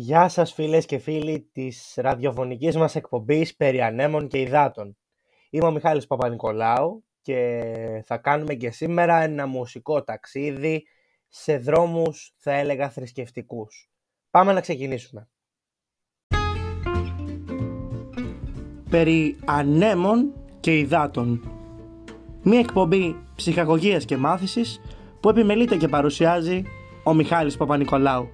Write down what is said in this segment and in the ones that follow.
Γεια σας φίλες και φίλοι της ραδιοφωνικής μας εκπομπής περί ανέμων και υδάτων. Είμαι ο Μιχάλης Παπα-Νικολάου και θα κάνουμε και σήμερα ένα μουσικό ταξίδι σε δρόμους θα έλεγα θρησκευτικούς. Πάμε να ξεκινήσουμε. Περί ανέμων και υδάτων. Μία εκπομπή ψυχαγωγίας και μάθησης που επιμελείται και παρουσιάζει ο Μιχάλης Παπα-Νικολάου.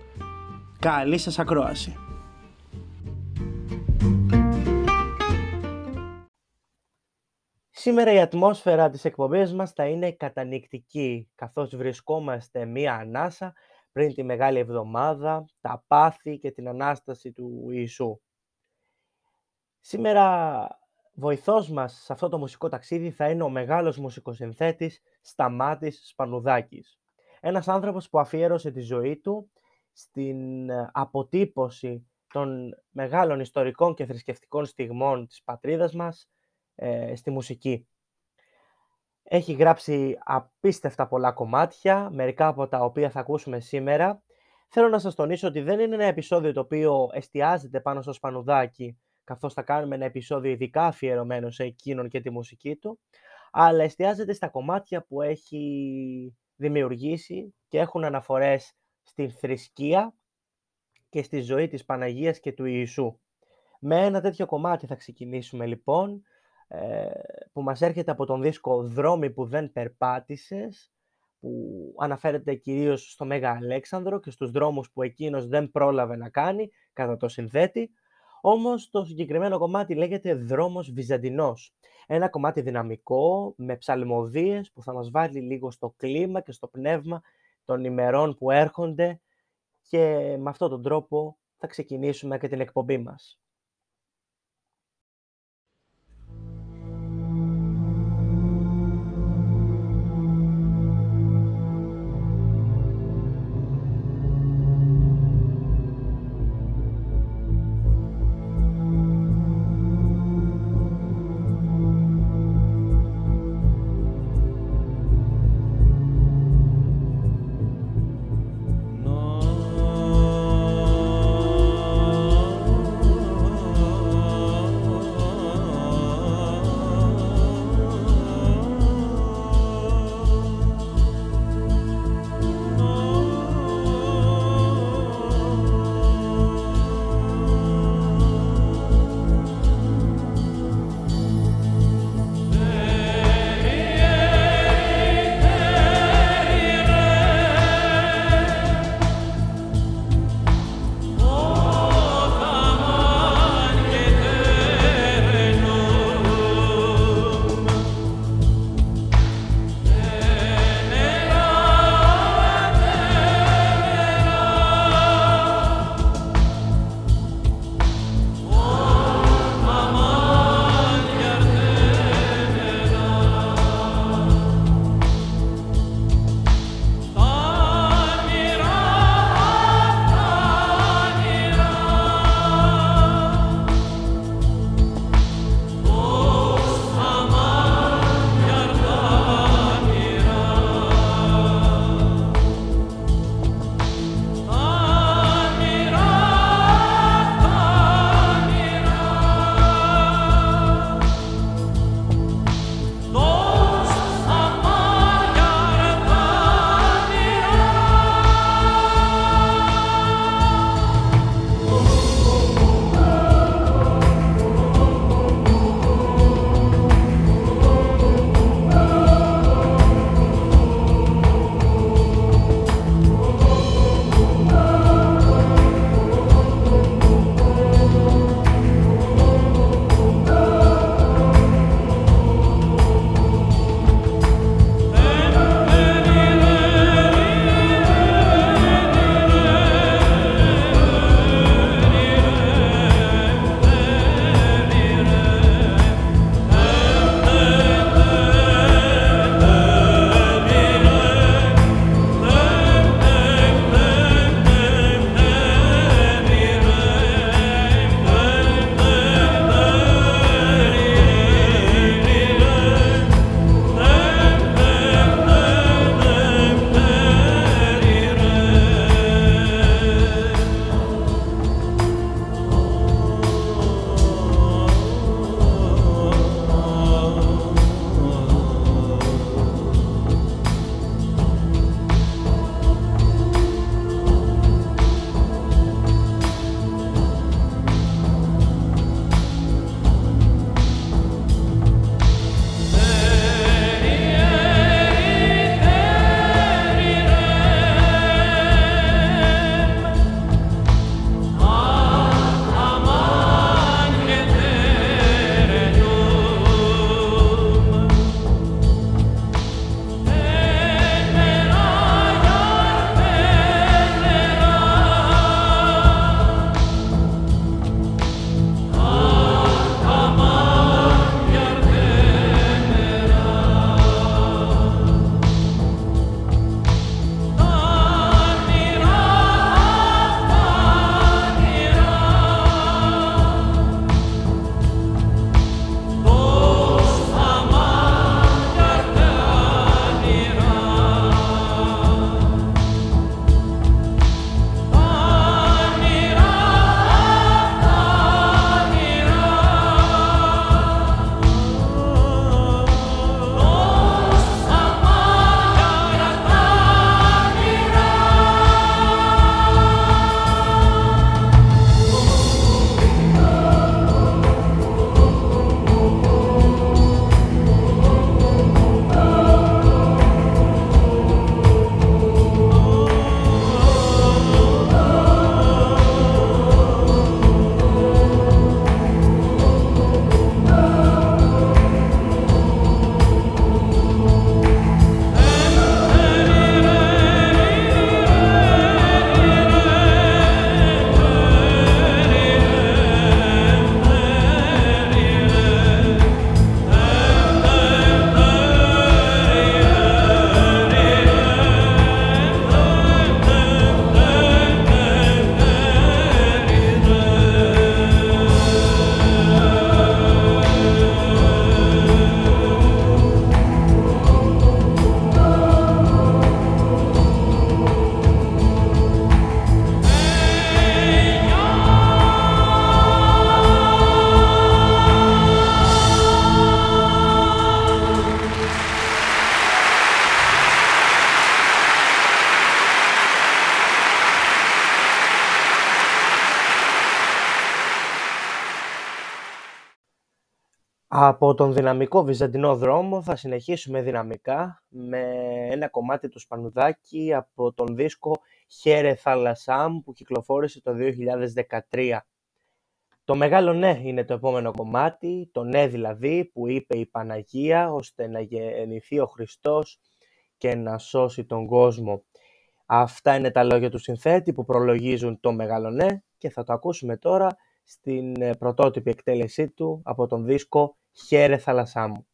Καλή σας ακρόαση. Σήμερα η ατμόσφαιρα της εκπομπής μας θα είναι κατανικτική, καθώς βρισκόμαστε μία ανάσα πριν τη Μεγάλη Εβδομάδα, τα πάθη και την Ανάσταση του Ιησού. Σήμερα βοηθός μας σε αυτό το μουσικό ταξίδι θα είναι ο μεγάλος μουσικοσυνθέτης Σταμάτης Σπανουδάκης. Ένας άνθρωπος που αφιέρωσε τη ζωή του στην ε, αποτύπωση των μεγάλων ιστορικών και θρησκευτικών στιγμών της πατρίδας μας ε, στη μουσική. Έχει γράψει απίστευτα πολλά κομμάτια, μερικά από τα οποία θα ακούσουμε σήμερα. Θέλω να σας τονίσω ότι δεν είναι ένα επεισόδιο το οποίο εστιάζεται πάνω στο Σπανουδάκι, καθώς θα κάνουμε ένα επεισόδιο ειδικά αφιερωμένο σε εκείνον και τη μουσική του, αλλά εστιάζεται στα κομμάτια που έχει δημιουργήσει και έχουν αναφορές στην θρησκεία και στη ζωή της Παναγίας και του Ιησού. Με ένα τέτοιο κομμάτι θα ξεκινήσουμε λοιπόν, ε, που μας έρχεται από τον δίσκο «Δρόμοι που δεν περπάτησες», που αναφέρεται κυρίως στο Μέγα Αλέξανδρο και στους δρόμους που εκείνος δεν πρόλαβε να κάνει κατά το συνθέτη, όμως το συγκεκριμένο κομμάτι λέγεται «Δρόμος Βυζαντινός». Ένα κομμάτι δυναμικό, με ψαλμοδίες που θα μας βάλει λίγο στο κλίμα και στο πνεύμα των ημερών που έρχονται και με αυτόν τον τρόπο θα ξεκινήσουμε και την εκπομπή μας. Από τον δυναμικό βυζαντινό δρόμο θα συνεχίσουμε δυναμικά με ένα κομμάτι του Σπανουδάκη από τον δίσκο «Χέρε Θάλασσάμ» που κυκλοφόρησε το 2013. Το μεγάλο ναι είναι το επόμενο κομμάτι, το ναι δηλαδή που είπε η Παναγία ώστε να γεννηθεί ο Χριστός και να σώσει τον κόσμο. Αυτά είναι τα λόγια του συνθέτη που προλογίζουν το μεγάλο ναι και θα το ακούσουμε τώρα στην ε, πρωτότυπη εκτέλεσή του από τον δίσκο «Χαίρε θάλασσά μου».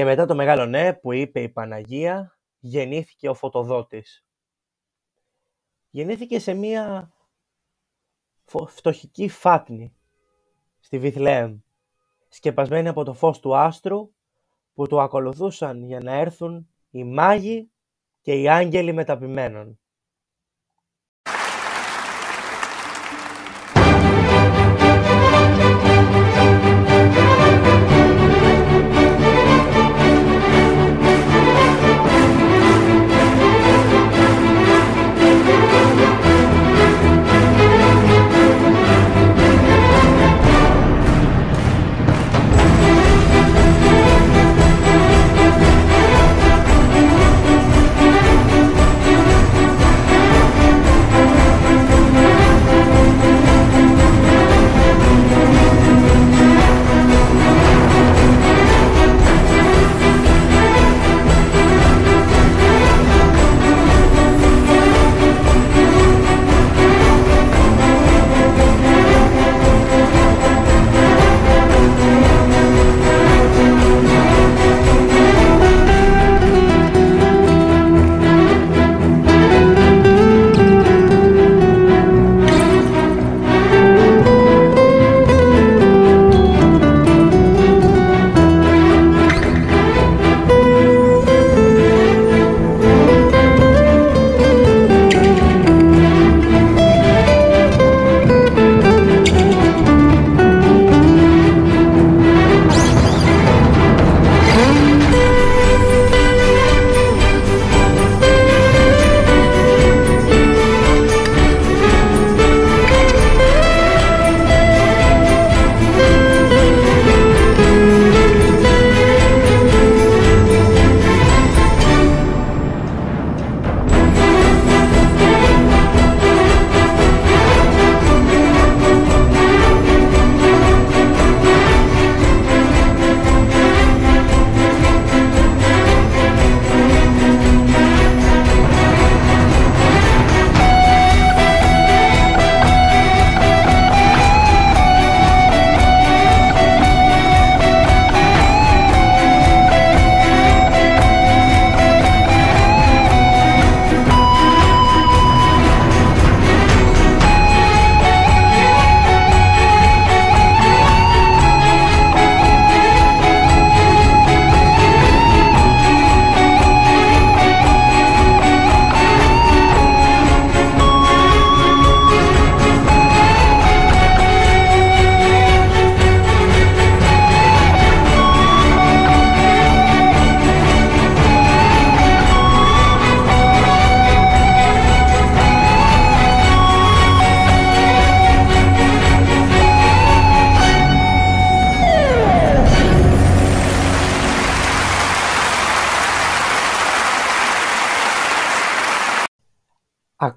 Και μετά το μεγάλο ναι που είπε η Παναγία, γεννήθηκε ο Φωτοδότης. Γεννήθηκε σε μία φτωχική φάτνη στη Βιθλεέμ, σκεπασμένη από το φως του άστρου που του ακολουθούσαν για να έρθουν οι μάγοι και οι άγγελοι μεταπημένων.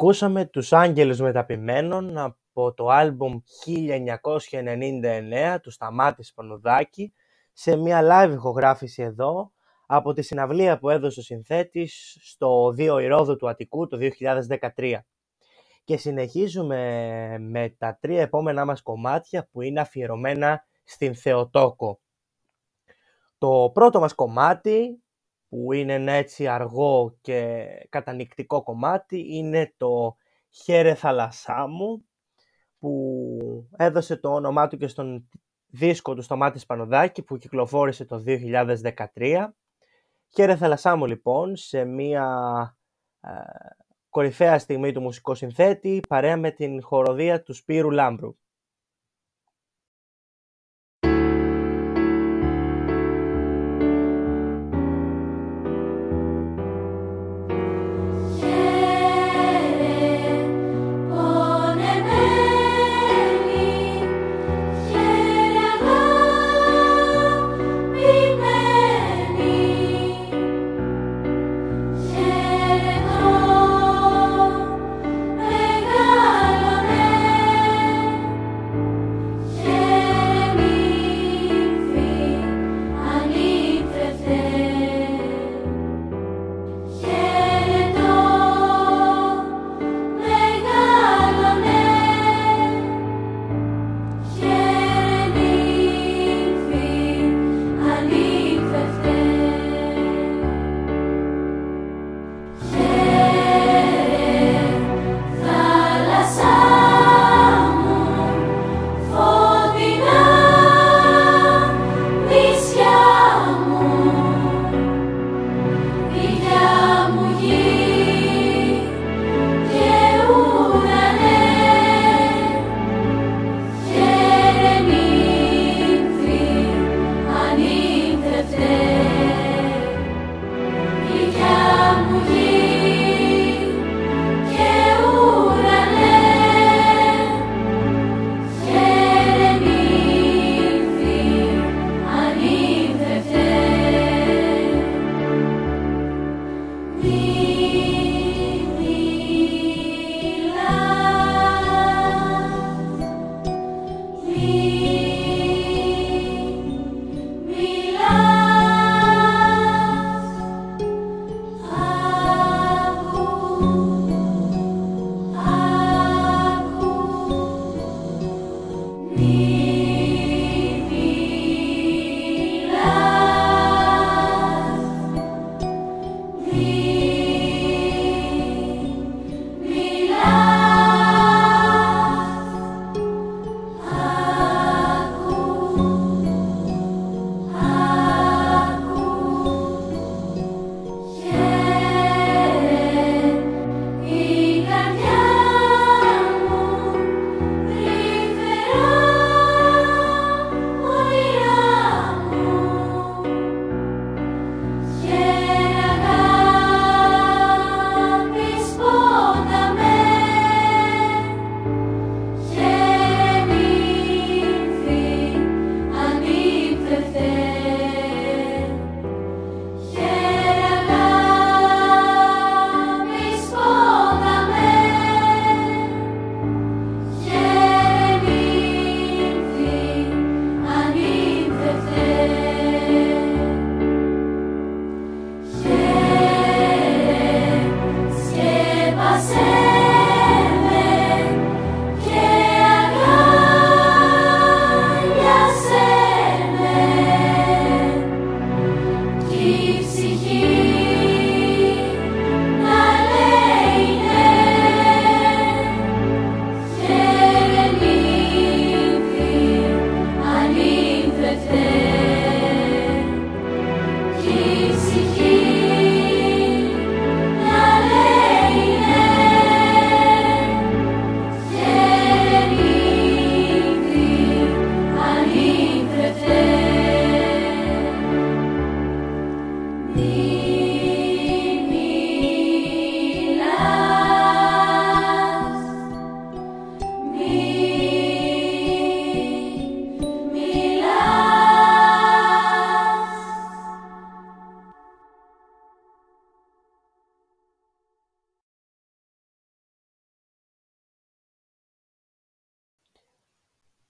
Ακούσαμε τους Άγγελους Μεταπημένων από το άλμπουμ 1999 του Σταμάτης Πανουδάκη σε μια live ηχογράφηση εδώ από τη συναυλία που έδωσε ο συνθέτης στο Δύο Ηρώδου του Αττικού το 2013. Και συνεχίζουμε με τα τρία επόμενά μας κομμάτια που είναι αφιερωμένα στην Θεοτόκο. Το πρώτο μας κομμάτι που είναι ένα έτσι αργό και κατανικτικό κομμάτι είναι το «Χαίρε θάλασσά μου» που έδωσε το όνομά του και στον δίσκο του στο Μάτις Πανοδάκη που κυκλοφόρησε το 2013. «Χαίρε θάλασσά μου» λοιπόν σε μια ε, κορυφαία στιγμή του μουσικού συνθέτη παρέα με την χοροδία του Σπύρου Λάμπρου.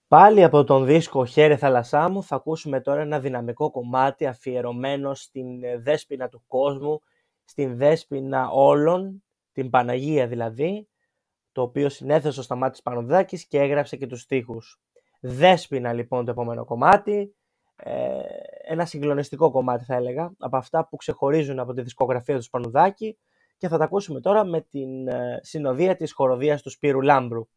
Πάλι από τον δίσκο «Χαίρε θάλασσά μου» θα ακούσουμε τώρα ένα δυναμικό κομμάτι αφιερωμένο στην ε, δέσποινα του κόσμου, στην δέσποινα όλων, την Παναγία δηλαδή, το οποίο συνέθεσε ο Σταμάτης Πανοδάκης και έγραψε και τους στίχους. Δέσποινα λοιπόν το επόμενο κομμάτι, ε, ένα συγκλονιστικό κομμάτι θα έλεγα, από αυτά που ξεχωρίζουν από τη δισκογραφία του Σπανουδάκη και θα τα ακούσουμε τώρα με την ε, συνοδεία της χοροδίας του Σπύρου Λάμπρου.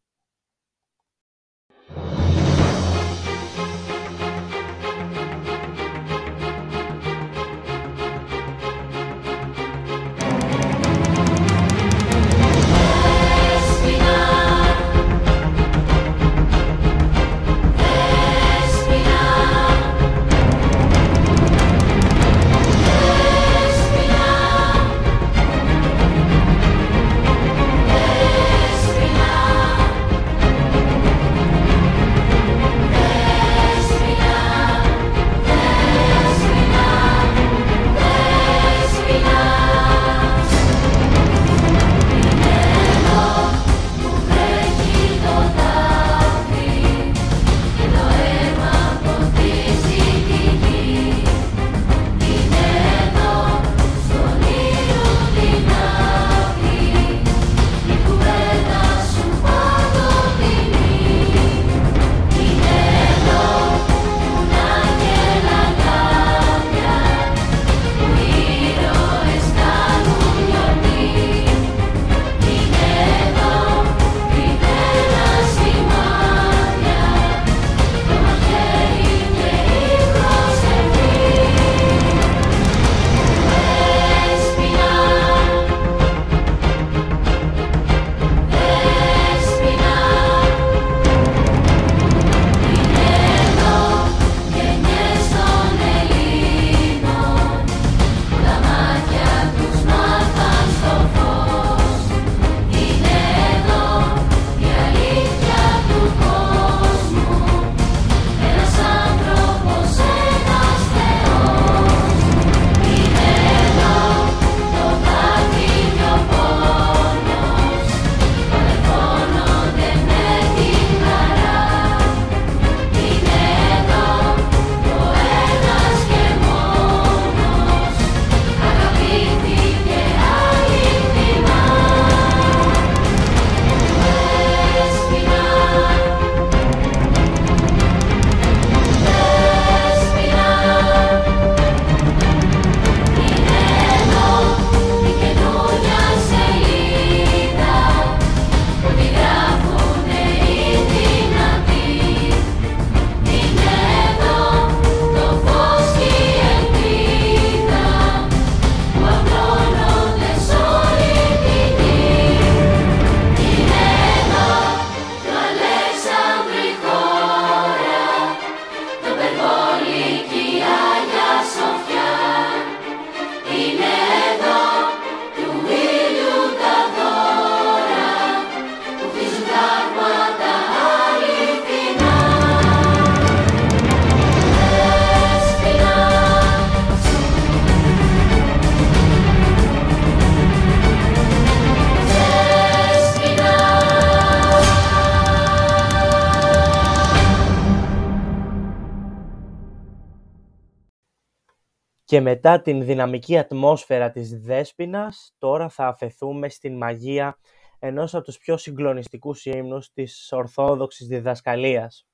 Και μετά την δυναμική ατμόσφαιρα της Δέσποινας, τώρα θα αφαιθούμε στην μαγεία ενός από τους πιο συγκλονιστικούς ύμνους της Ορθόδοξης διδασκαλίας.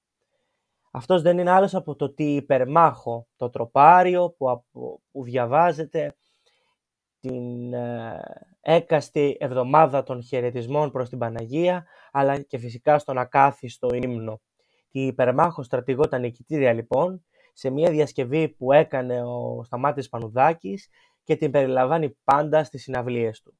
Αυτός δεν είναι άλλος από το τι υπερμάχο, το τροπάριο που, που διαβάζεται την ε, έκαστη εβδομάδα των χαιρετισμών προς την Παναγία, αλλά και φυσικά στον ακάθιστο ύμνο. Τη υπερμάχο στρατηγό τα νικητήρια λοιπόν, σε μια διασκευή που έκανε ο Σταμάτης Πανουδάκης και την περιλαμβάνει πάντα στις συναυλίες του.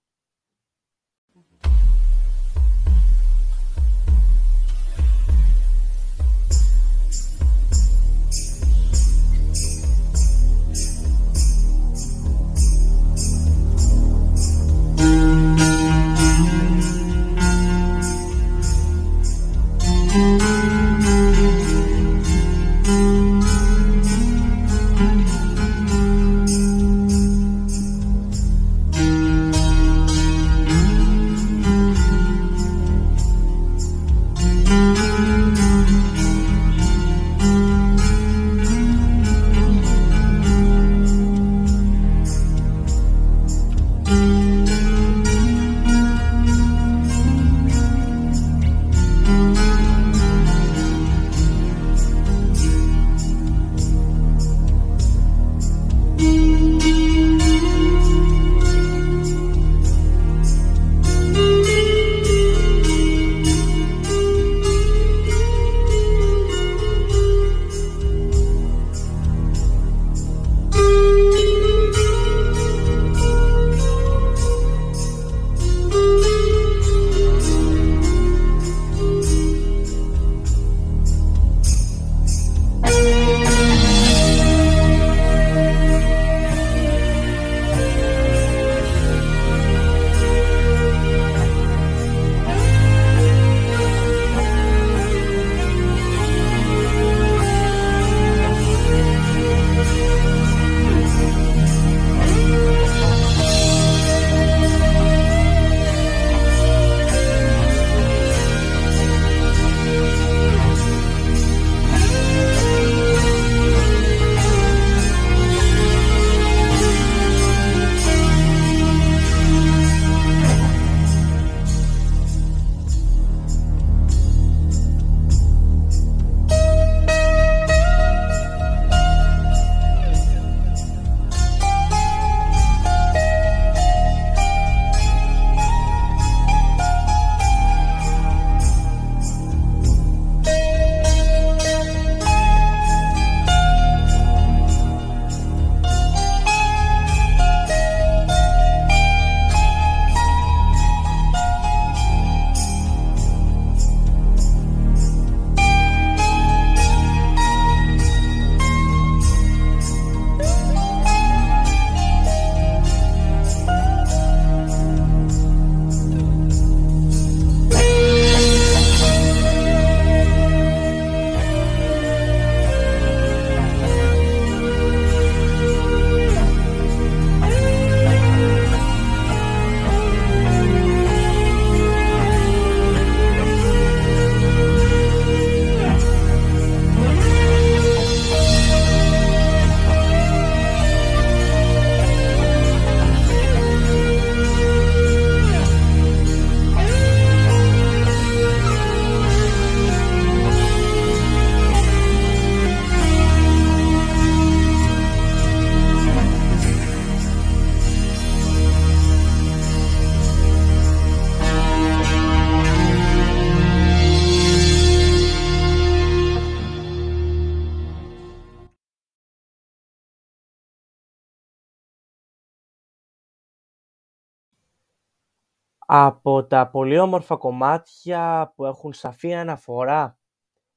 Από τα πολύ όμορφα κομμάτια που έχουν σαφή αναφορά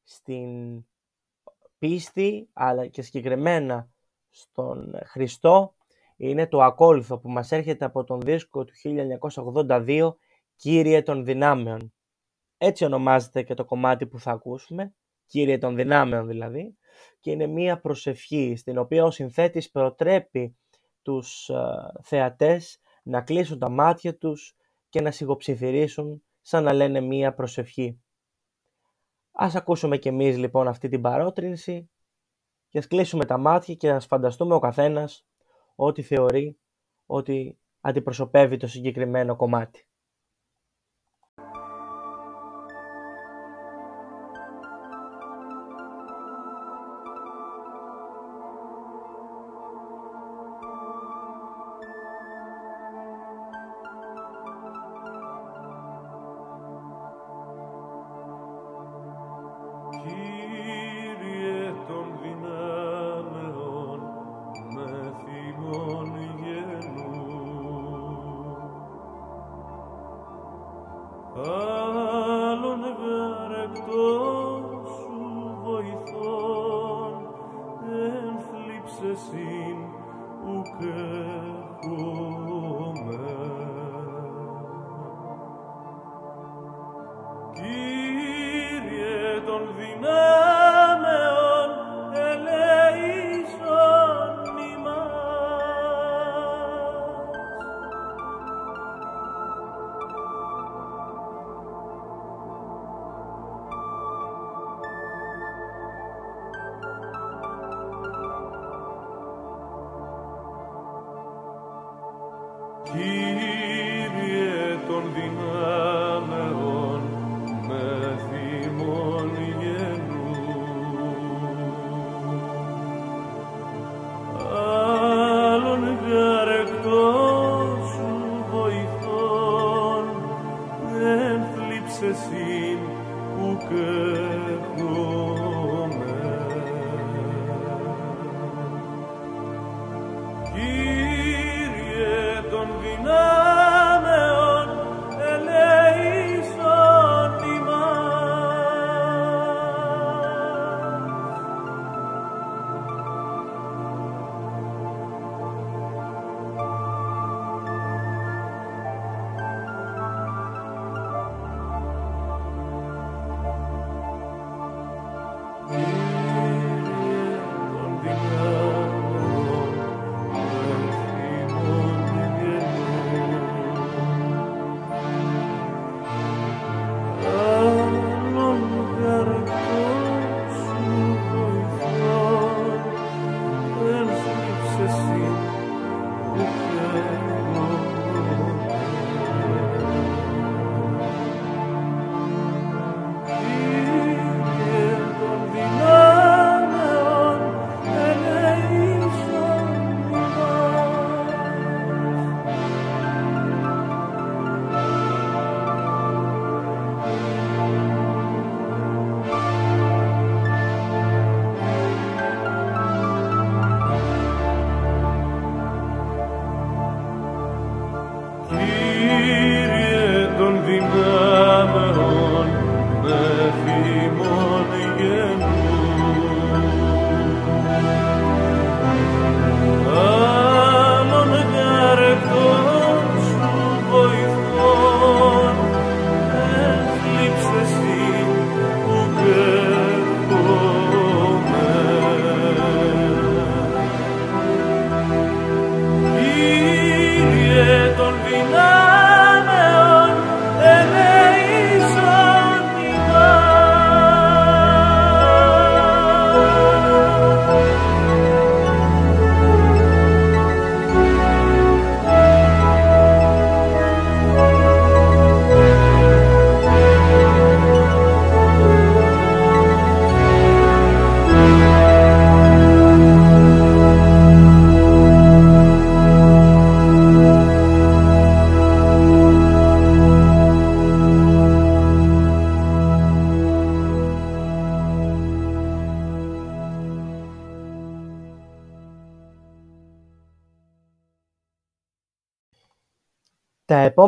στην πίστη αλλά και συγκεκριμένα στον Χριστό είναι το ακόλουθο που μας έρχεται από τον δίσκο του 1982 «Κύριε των Δυνάμεων». Έτσι ονομάζεται και το κομμάτι που θα ακούσουμε, «Κύριε των Δυνάμεων» δηλαδή, και είναι μία προσευχή στην οποία ο συνθέτης προτρέπει τους ε, θεατές να κλείσουν τα μάτια τους και να σιγοψιθυρίσουν σαν να λένε μία προσευχή. Ας ακούσουμε κι εμείς λοιπόν αυτή την παρότρινση και ας κλείσουμε τα μάτια και ας φανταστούμε ο καθένας ό,τι θεωρεί ότι αντιπροσωπεύει το συγκεκριμένο κομμάτι. Τα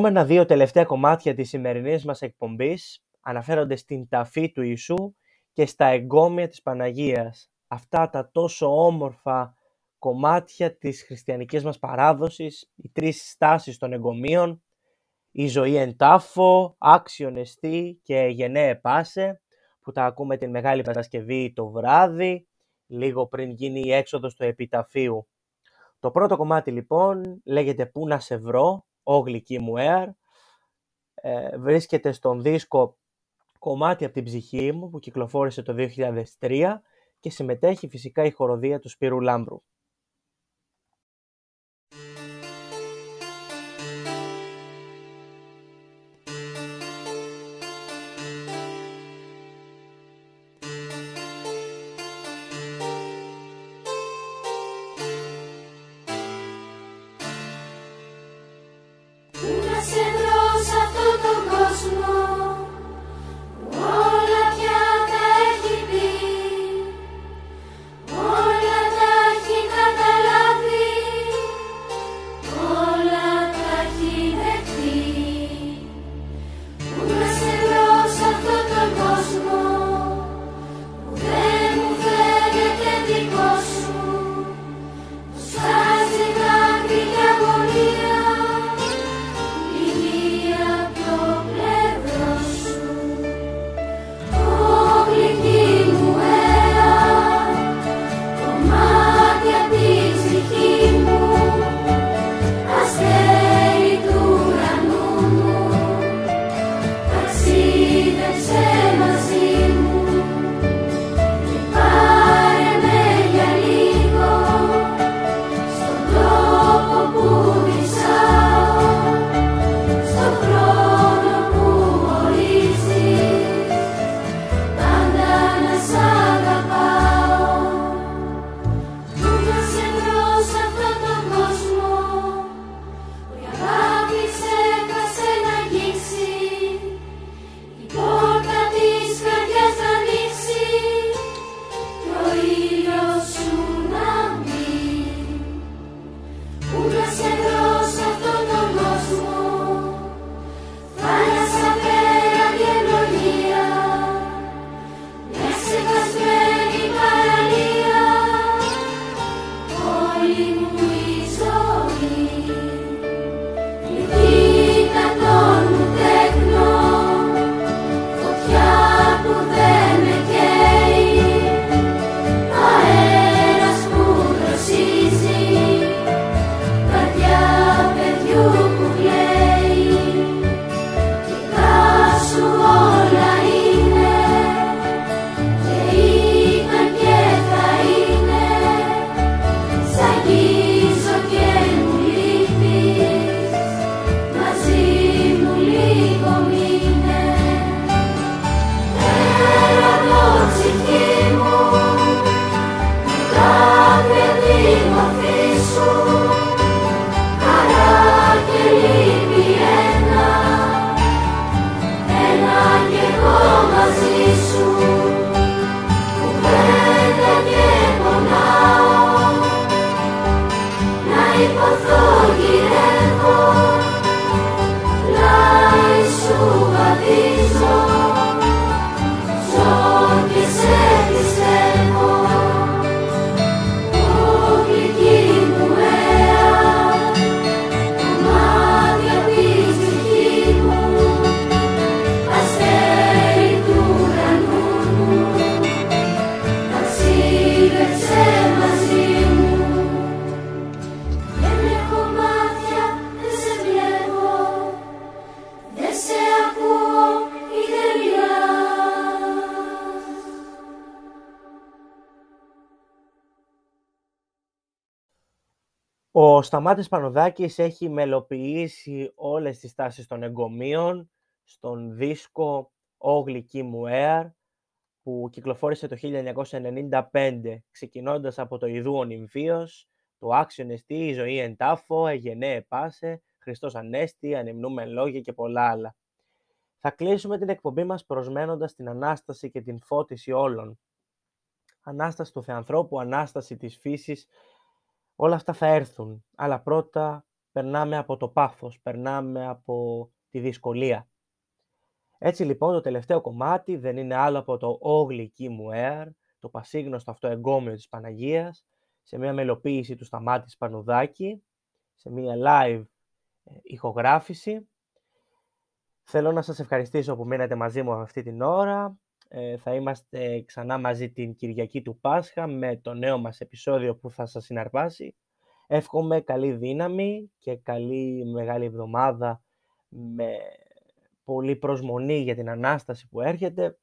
επόμενα δύο τελευταία κομμάτια της σημερινής μας εκπομπής αναφέρονται στην ταφή του Ιησού και στα εγκόμια της Παναγίας. Αυτά τα τόσο όμορφα κομμάτια της χριστιανικής μας παράδοσης, οι τρεις στάσεις των εγκομείων, η ζωή εν τάφο, άξιον εστί και γενναίε πάσε, που τα ακούμε την Μεγάλη Παρασκευή το βράδυ, λίγο πριν γίνει η έξοδος του επιταφείου. Το πρώτο κομμάτι λοιπόν λέγεται «Πού να σε βρω» «Ω γλυκή μου Air». Ε, βρίσκεται στον δίσκο «Κομμάτι από την ψυχή μου» που κυκλοφόρησε το 2003 και συμμετέχει φυσικά η χοροδία του Σπύρου Λάμπρου. Σταμάτης Πανοδάκης έχει μελοποιήσει όλες τις τάσεις των εγκομείων στον δίσκο «Όγλυκή μου Air» που κυκλοφόρησε το 1995, ξεκινώντας από το «Ιδού Νυμφίος», το «Άξιον Εστί», «Η ζωή εν τάφο», «Εγενέ επάσε», «Χριστός Ανέστη», «Ανεμνούμε λόγια» και πολλά άλλα. Θα κλείσουμε την εκπομπή μας προσμένοντας την Ανάσταση και την φώτιση όλων. Ανάσταση του Θεανθρώπου, Ανάσταση της φύσης, όλα αυτά θα έρθουν. Αλλά πρώτα περνάμε από το πάθος, περνάμε από τη δυσκολία. Έτσι λοιπόν το τελευταίο κομμάτι δεν είναι άλλο από το «Όγλυκή μου air», το πασίγνωστο αυτό εγκόμιο της Παναγίας, σε μια μελοποίηση του Σταμάτης Πανουδάκη, σε μια live ε, ηχογράφηση. Θέλω να σας ευχαριστήσω που μείνατε μαζί μου αυτή την ώρα. Ε, θα είμαστε ξανά μαζί την Κυριακή του Πάσχα με το νέο μας επεισόδιο που θα σας συναρπάσει. Εύχομαι καλή δύναμη και καλή μεγάλη εβδομάδα με πολύ προσμονή για την Ανάσταση που έρχεται.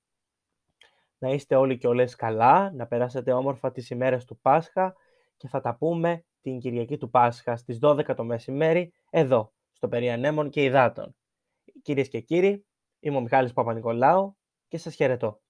Να είστε όλοι και όλες καλά, να περάσετε όμορφα τις ημέρες του Πάσχα και θα τα πούμε την Κυριακή του Πάσχα στις 12 το μεσημέρι εδώ, στο Περιανέμων και Υδάτων. Κυρίες και κύριοι, είμαι ο Μιχάλης Παπα-Νικολάου και σας χαιρετώ.